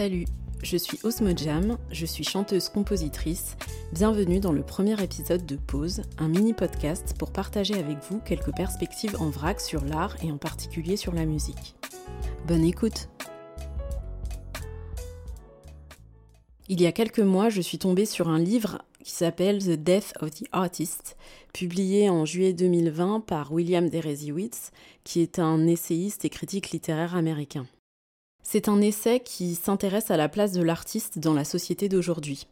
Salut, je suis Osmo Jam, je suis chanteuse-compositrice. Bienvenue dans le premier épisode de Pause, un mini-podcast pour partager avec vous quelques perspectives en vrac sur l'art et en particulier sur la musique. Bonne écoute Il y a quelques mois, je suis tombée sur un livre qui s'appelle The Death of the Artist, publié en juillet 2020 par William Deresiewicz, qui est un essayiste et critique littéraire américain. C'est un essai qui s'intéresse à la place de l'artiste dans la société d'aujourd'hui.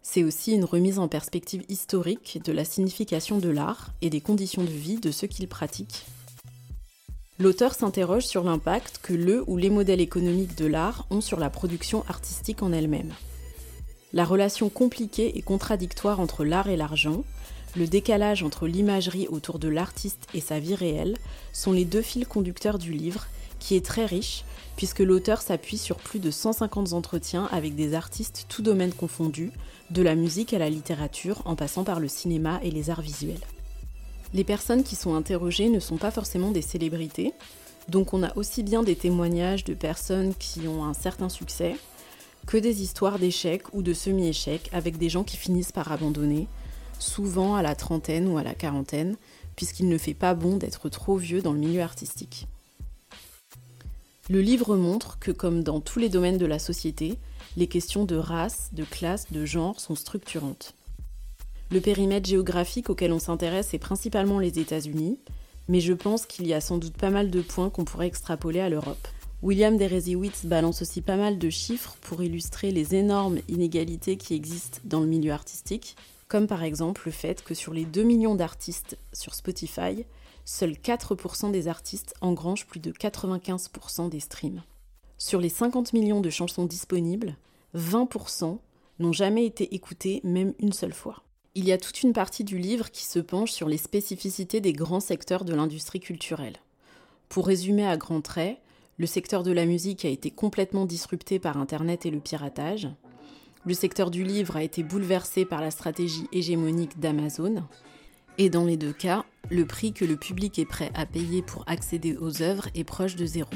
C'est aussi une remise en perspective historique de la signification de l'art et des conditions de vie de ceux qui le pratiquent. L'auteur s'interroge sur l'impact que le ou les modèles économiques de l'art ont sur la production artistique en elle-même. La relation compliquée et contradictoire entre l'art et l'argent, le décalage entre l'imagerie autour de l'artiste et sa vie réelle sont les deux fils conducteurs du livre, qui est très riche, puisque l'auteur s'appuie sur plus de 150 entretiens avec des artistes tous domaines confondus, de la musique à la littérature, en passant par le cinéma et les arts visuels. Les personnes qui sont interrogées ne sont pas forcément des célébrités, donc on a aussi bien des témoignages de personnes qui ont un certain succès, que des histoires d'échecs ou de semi-échecs avec des gens qui finissent par abandonner, souvent à la trentaine ou à la quarantaine, puisqu'il ne fait pas bon d'être trop vieux dans le milieu artistique. Le livre montre que, comme dans tous les domaines de la société, les questions de race, de classe, de genre sont structurantes. Le périmètre géographique auquel on s'intéresse est principalement les États-Unis, mais je pense qu'il y a sans doute pas mal de points qu'on pourrait extrapoler à l'Europe. William Deresiewicz balance aussi pas mal de chiffres pour illustrer les énormes inégalités qui existent dans le milieu artistique, comme par exemple le fait que sur les 2 millions d'artistes sur Spotify, seuls 4% des artistes engrangent plus de 95% des streams. Sur les 50 millions de chansons disponibles, 20% n'ont jamais été écoutées même une seule fois. Il y a toute une partie du livre qui se penche sur les spécificités des grands secteurs de l'industrie culturelle. Pour résumer à grands traits, le secteur de la musique a été complètement disrupté par Internet et le piratage. Le secteur du livre a été bouleversé par la stratégie hégémonique d'Amazon. Et dans les deux cas, le prix que le public est prêt à payer pour accéder aux œuvres est proche de zéro.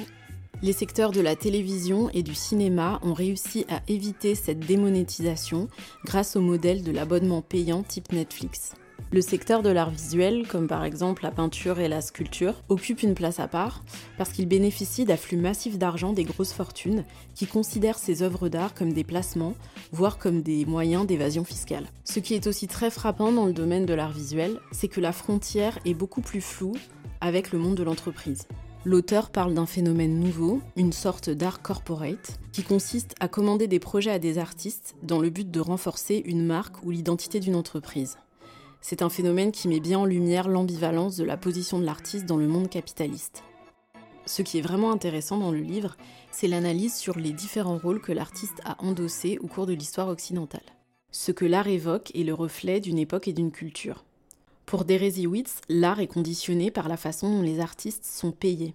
Les secteurs de la télévision et du cinéma ont réussi à éviter cette démonétisation grâce au modèle de l'abonnement payant type Netflix. Le secteur de l'art visuel, comme par exemple la peinture et la sculpture, occupe une place à part parce qu'il bénéficie d'afflux massifs d'argent des grosses fortunes qui considèrent ces œuvres d'art comme des placements, voire comme des moyens d'évasion fiscale. Ce qui est aussi très frappant dans le domaine de l'art visuel, c'est que la frontière est beaucoup plus floue avec le monde de l'entreprise. L'auteur parle d'un phénomène nouveau, une sorte d'art corporate, qui consiste à commander des projets à des artistes dans le but de renforcer une marque ou l'identité d'une entreprise. C'est un phénomène qui met bien en lumière l'ambivalence de la position de l'artiste dans le monde capitaliste. Ce qui est vraiment intéressant dans le livre, c'est l'analyse sur les différents rôles que l'artiste a endossés au cours de l'histoire occidentale. Ce que l'art évoque est le reflet d'une époque et d'une culture. Pour Deresiewicz, l'art est conditionné par la façon dont les artistes sont payés.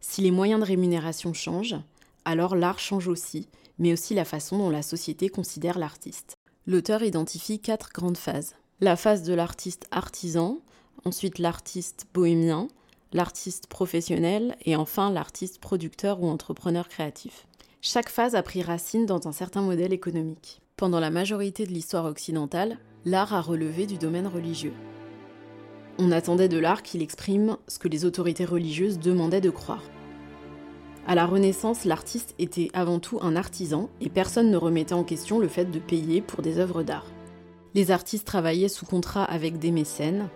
Si les moyens de rémunération changent, alors l'art change aussi, mais aussi la façon dont la société considère l'artiste. L'auteur identifie quatre grandes phases la phase de l'artiste artisan, ensuite l'artiste bohémien, l'artiste professionnel et enfin l'artiste producteur ou entrepreneur créatif. Chaque phase a pris racine dans un certain modèle économique. Pendant la majorité de l'histoire occidentale, l'art a relevé du domaine religieux. On attendait de l'art qu'il exprime ce que les autorités religieuses demandaient de croire. À la Renaissance, l'artiste était avant tout un artisan et personne ne remettait en question le fait de payer pour des œuvres d'art. Les artistes travaillaient sous contrat avec des mécènes.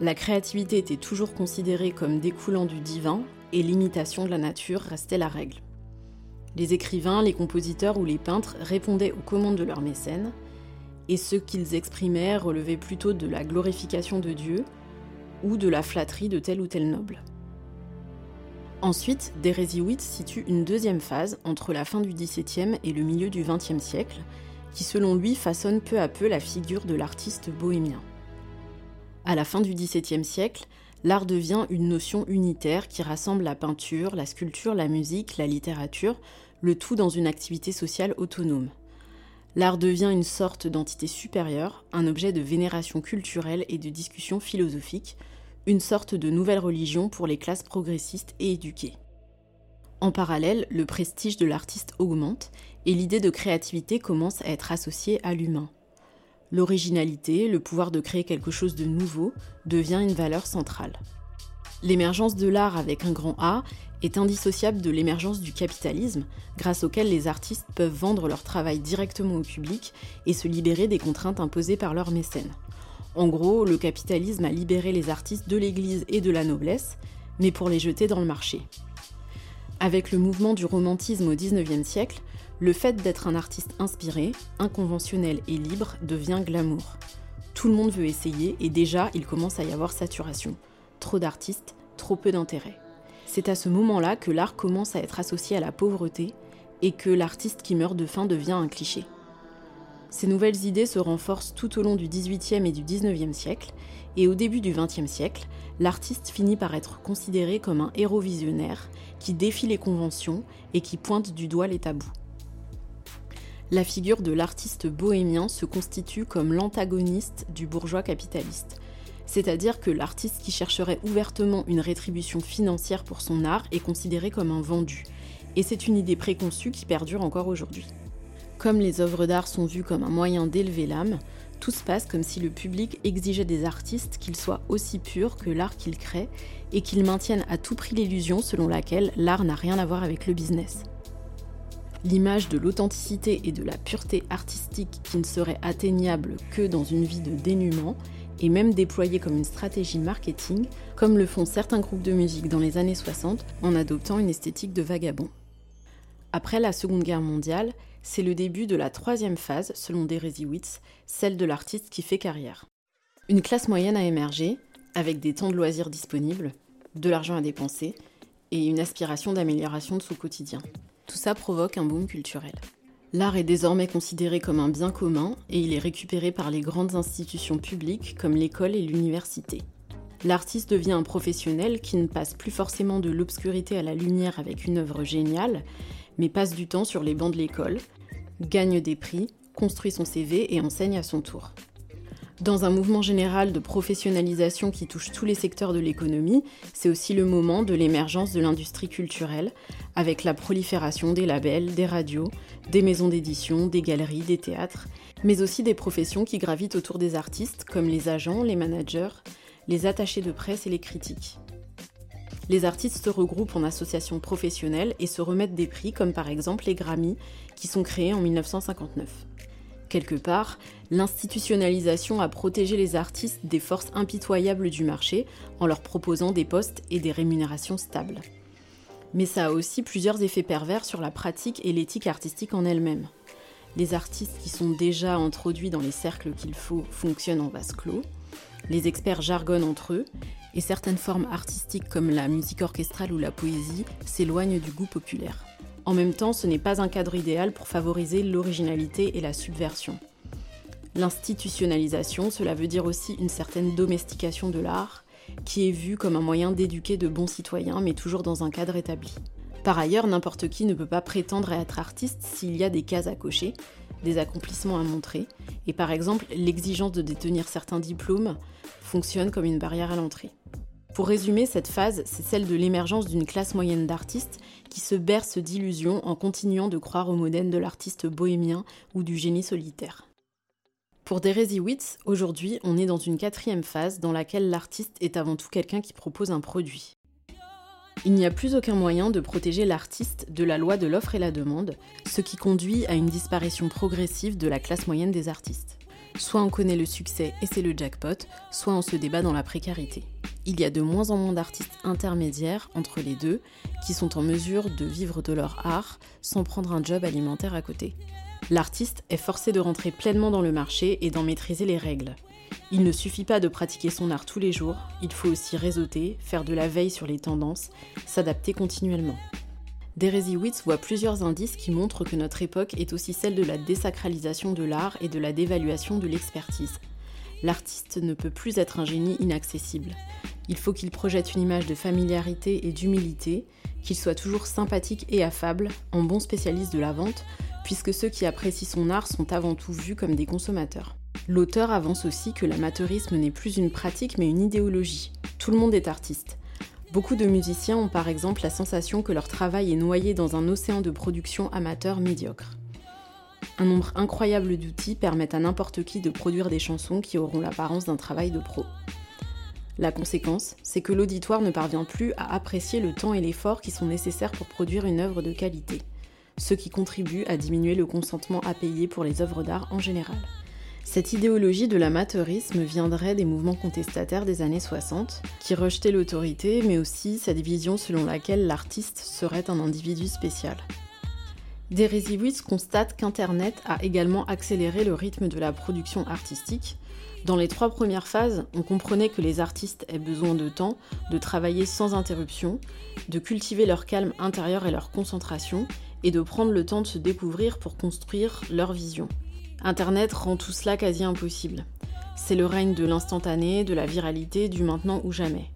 La créativité était toujours considérée comme découlant du divin et l'imitation de la nature restait la règle. Les écrivains, les compositeurs ou les peintres répondaient aux commandes de leurs mécènes, et ce qu'ils exprimaient relevait plutôt de la glorification de Dieu ou de la flatterie de tel ou tel noble. Ensuite, Deresiewicz situe une deuxième phase entre la fin du XVIIe et le milieu du XXe siècle, qui selon lui façonne peu à peu la figure de l'artiste bohémien. À la fin du XVIIe siècle, l'art devient une notion unitaire qui rassemble la peinture, la sculpture, la musique, la littérature, le tout dans une activité sociale autonome. L'art devient une sorte d'entité supérieure, un objet de vénération culturelle et de discussion philosophique, une sorte de nouvelle religion pour les classes progressistes et éduquées. En parallèle, le prestige de l'artiste augmente et l'idée de créativité commence à être associée à l'humain. L'originalité, le pouvoir de créer quelque chose de nouveau, devient une valeur centrale. L'émergence de l'art avec un grand A est indissociable de l'émergence du capitalisme, grâce auquel les artistes peuvent vendre leur travail directement au public et se libérer des contraintes imposées par leurs mécènes. En gros, le capitalisme a libéré les artistes de l'Église et de la noblesse, mais pour les jeter dans le marché. Avec le mouvement du romantisme au XIXe siècle, le fait d'être un artiste inspiré, inconventionnel et libre devient glamour. Tout le monde veut essayer et déjà il commence à y avoir saturation. Trop d'artistes, trop peu d'intérêt. C'est à ce moment-là que l'art commence à être associé à la pauvreté et que l'artiste qui meurt de faim devient un cliché. Ces nouvelles idées se renforcent tout au long du XVIIIe et du XIXe siècle, et au début du XXe siècle, l'artiste finit par être considéré comme un héros visionnaire qui défie les conventions et qui pointe du doigt les tabous. La figure de l'artiste bohémien se constitue comme l'antagoniste du bourgeois capitaliste, c'est-à-dire que l'artiste qui chercherait ouvertement une rétribution financière pour son art est considéré comme un vendu, et c'est une idée préconçue qui perdure encore aujourd'hui. Comme les œuvres d'art sont vues comme un moyen d'élever l'âme, tout se passe comme si le public exigeait des artistes qu'ils soient aussi purs que l'art qu'ils créent et qu'ils maintiennent à tout prix l'illusion selon laquelle l'art n'a rien à voir avec le business. L'image de l'authenticité et de la pureté artistique qui ne serait atteignable que dans une vie de dénuement est même déployée comme une stratégie marketing, comme le font certains groupes de musique dans les années 60 en adoptant une esthétique de vagabond. Après la Seconde Guerre mondiale, c'est le début de la troisième phase, selon Deresiewicz, celle de l'artiste qui fait carrière. Une classe moyenne a émergé, avec des temps de loisirs disponibles, de l'argent à dépenser et une aspiration d'amélioration de son quotidien. Tout ça provoque un boom culturel. L'art est désormais considéré comme un bien commun et il est récupéré par les grandes institutions publiques comme l'école et l'université. L'artiste devient un professionnel qui ne passe plus forcément de l'obscurité à la lumière avec une œuvre géniale, mais passe du temps sur les bancs de l'école, gagne des prix, construit son CV et enseigne à son tour. Dans un mouvement général de professionnalisation qui touche tous les secteurs de l'économie, c'est aussi le moment de l'émergence de l'industrie culturelle, avec la prolifération des labels, des radios, des maisons d'édition, des galeries, des théâtres, mais aussi des professions qui gravitent autour des artistes, comme les agents, les managers, les attachés de presse et les critiques les artistes se regroupent en associations professionnelles et se remettent des prix comme par exemple les Grammy qui sont créés en 1959. Quelque part, l'institutionnalisation a protégé les artistes des forces impitoyables du marché en leur proposant des postes et des rémunérations stables. Mais ça a aussi plusieurs effets pervers sur la pratique et l'éthique artistique en elle-même. Les artistes qui sont déjà introduits dans les cercles qu'il faut fonctionnent en vase clos, les experts jargonnent entre eux, et certaines formes artistiques comme la musique orchestrale ou la poésie s'éloignent du goût populaire. En même temps, ce n'est pas un cadre idéal pour favoriser l'originalité et la subversion. L'institutionnalisation, cela veut dire aussi une certaine domestication de l'art, qui est vue comme un moyen d'éduquer de bons citoyens, mais toujours dans un cadre établi. Par ailleurs, n'importe qui ne peut pas prétendre à être artiste s'il y a des cases à cocher, des accomplissements à montrer, et par exemple l'exigence de détenir certains diplômes fonctionne comme une barrière à l'entrée. Pour résumer, cette phase, c'est celle de l'émergence d'une classe moyenne d'artistes qui se berce d'illusions en continuant de croire au modèle de l'artiste bohémien ou du génie solitaire. Pour Deresiewicz, aujourd'hui, on est dans une quatrième phase dans laquelle l'artiste est avant tout quelqu'un qui propose un produit. Il n'y a plus aucun moyen de protéger l'artiste de la loi de l'offre et la demande, ce qui conduit à une disparition progressive de la classe moyenne des artistes. Soit on connaît le succès et c'est le jackpot, soit on se débat dans la précarité. Il y a de moins en moins d'artistes intermédiaires entre les deux qui sont en mesure de vivre de leur art sans prendre un job alimentaire à côté. L'artiste est forcé de rentrer pleinement dans le marché et d'en maîtriser les règles. Il ne suffit pas de pratiquer son art tous les jours, il faut aussi réseauter, faire de la veille sur les tendances, s'adapter continuellement. Deresiewicz voit plusieurs indices qui montrent que notre époque est aussi celle de la désacralisation de l'art et de la dévaluation de l'expertise. L'artiste ne peut plus être un génie inaccessible. Il faut qu'il projette une image de familiarité et d'humilité, qu'il soit toujours sympathique et affable, en bon spécialiste de la vente, puisque ceux qui apprécient son art sont avant tout vus comme des consommateurs. L'auteur avance aussi que l'amateurisme n'est plus une pratique mais une idéologie. Tout le monde est artiste. Beaucoup de musiciens ont par exemple la sensation que leur travail est noyé dans un océan de production amateur médiocre. Un nombre incroyable d'outils permettent à n'importe qui de produire des chansons qui auront l'apparence d'un travail de pro. La conséquence, c'est que l'auditoire ne parvient plus à apprécier le temps et l'effort qui sont nécessaires pour produire une œuvre de qualité, ce qui contribue à diminuer le consentement à payer pour les œuvres d'art en général. Cette idéologie de l'amateurisme viendrait des mouvements contestataires des années 60, qui rejetaient l'autorité, mais aussi cette vision selon laquelle l'artiste serait un individu spécial. Deresiewicz constate qu'Internet a également accéléré le rythme de la production artistique. Dans les trois premières phases, on comprenait que les artistes aient besoin de temps, de travailler sans interruption, de cultiver leur calme intérieur et leur concentration, et de prendre le temps de se découvrir pour construire leur vision. Internet rend tout cela quasi impossible. C'est le règne de l'instantané, de la viralité, du maintenant ou jamais.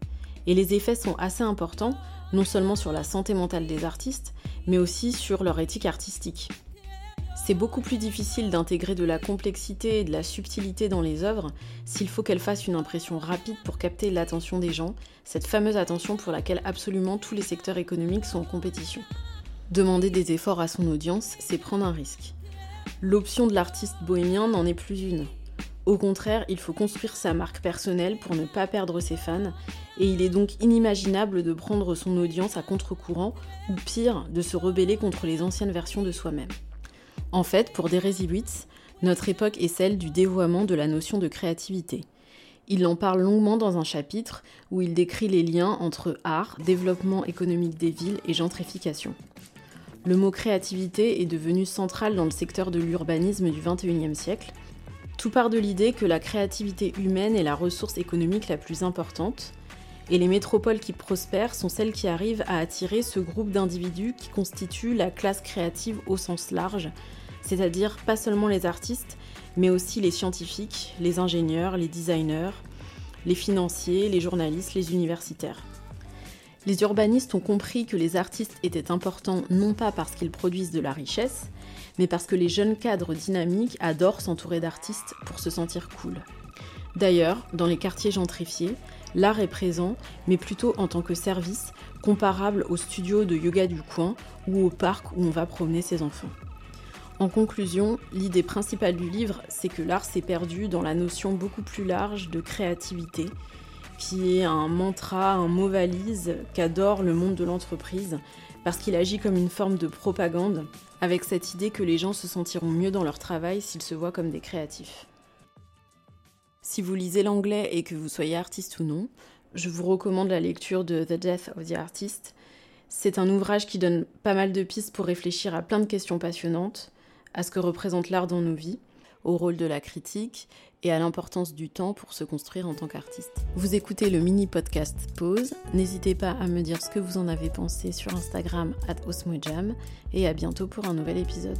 Et les effets sont assez importants, non seulement sur la santé mentale des artistes, mais aussi sur leur éthique artistique. C'est beaucoup plus difficile d'intégrer de la complexité et de la subtilité dans les œuvres s'il faut qu'elles fassent une impression rapide pour capter l'attention des gens, cette fameuse attention pour laquelle absolument tous les secteurs économiques sont en compétition. Demander des efforts à son audience, c'est prendre un risque. L'option de l'artiste bohémien n'en est plus une. Au contraire, il faut construire sa marque personnelle pour ne pas perdre ses fans, et il est donc inimaginable de prendre son audience à contre-courant, ou pire, de se rebeller contre les anciennes versions de soi-même. En fait, pour Deresiewicz, notre époque est celle du dévoiement de la notion de créativité. Il en parle longuement dans un chapitre où il décrit les liens entre art, développement économique des villes et gentrification. Le mot créativité est devenu central dans le secteur de l'urbanisme du XXIe siècle, tout part de l'idée que la créativité humaine est la ressource économique la plus importante, et les métropoles qui prospèrent sont celles qui arrivent à attirer ce groupe d'individus qui constituent la classe créative au sens large, c'est-à-dire pas seulement les artistes, mais aussi les scientifiques, les ingénieurs, les designers, les financiers, les journalistes, les universitaires. Les urbanistes ont compris que les artistes étaient importants non pas parce qu'ils produisent de la richesse, mais parce que les jeunes cadres dynamiques adorent s'entourer d'artistes pour se sentir cool. D'ailleurs, dans les quartiers gentrifiés, l'art est présent, mais plutôt en tant que service, comparable au studio de yoga du coin ou au parc où on va promener ses enfants. En conclusion, l'idée principale du livre, c'est que l'art s'est perdu dans la notion beaucoup plus large de créativité, qui est un mantra, un mot valise qu'adore le monde de l'entreprise, parce qu'il agit comme une forme de propagande avec cette idée que les gens se sentiront mieux dans leur travail s'ils se voient comme des créatifs. Si vous lisez l'anglais et que vous soyez artiste ou non, je vous recommande la lecture de The Death of the Artist. C'est un ouvrage qui donne pas mal de pistes pour réfléchir à plein de questions passionnantes, à ce que représente l'art dans nos vies, au rôle de la critique et à l'importance du temps pour se construire en tant qu'artiste. Vous écoutez le mini podcast Pause. N'hésitez pas à me dire ce que vous en avez pensé sur Instagram at Osmojam et à bientôt pour un nouvel épisode.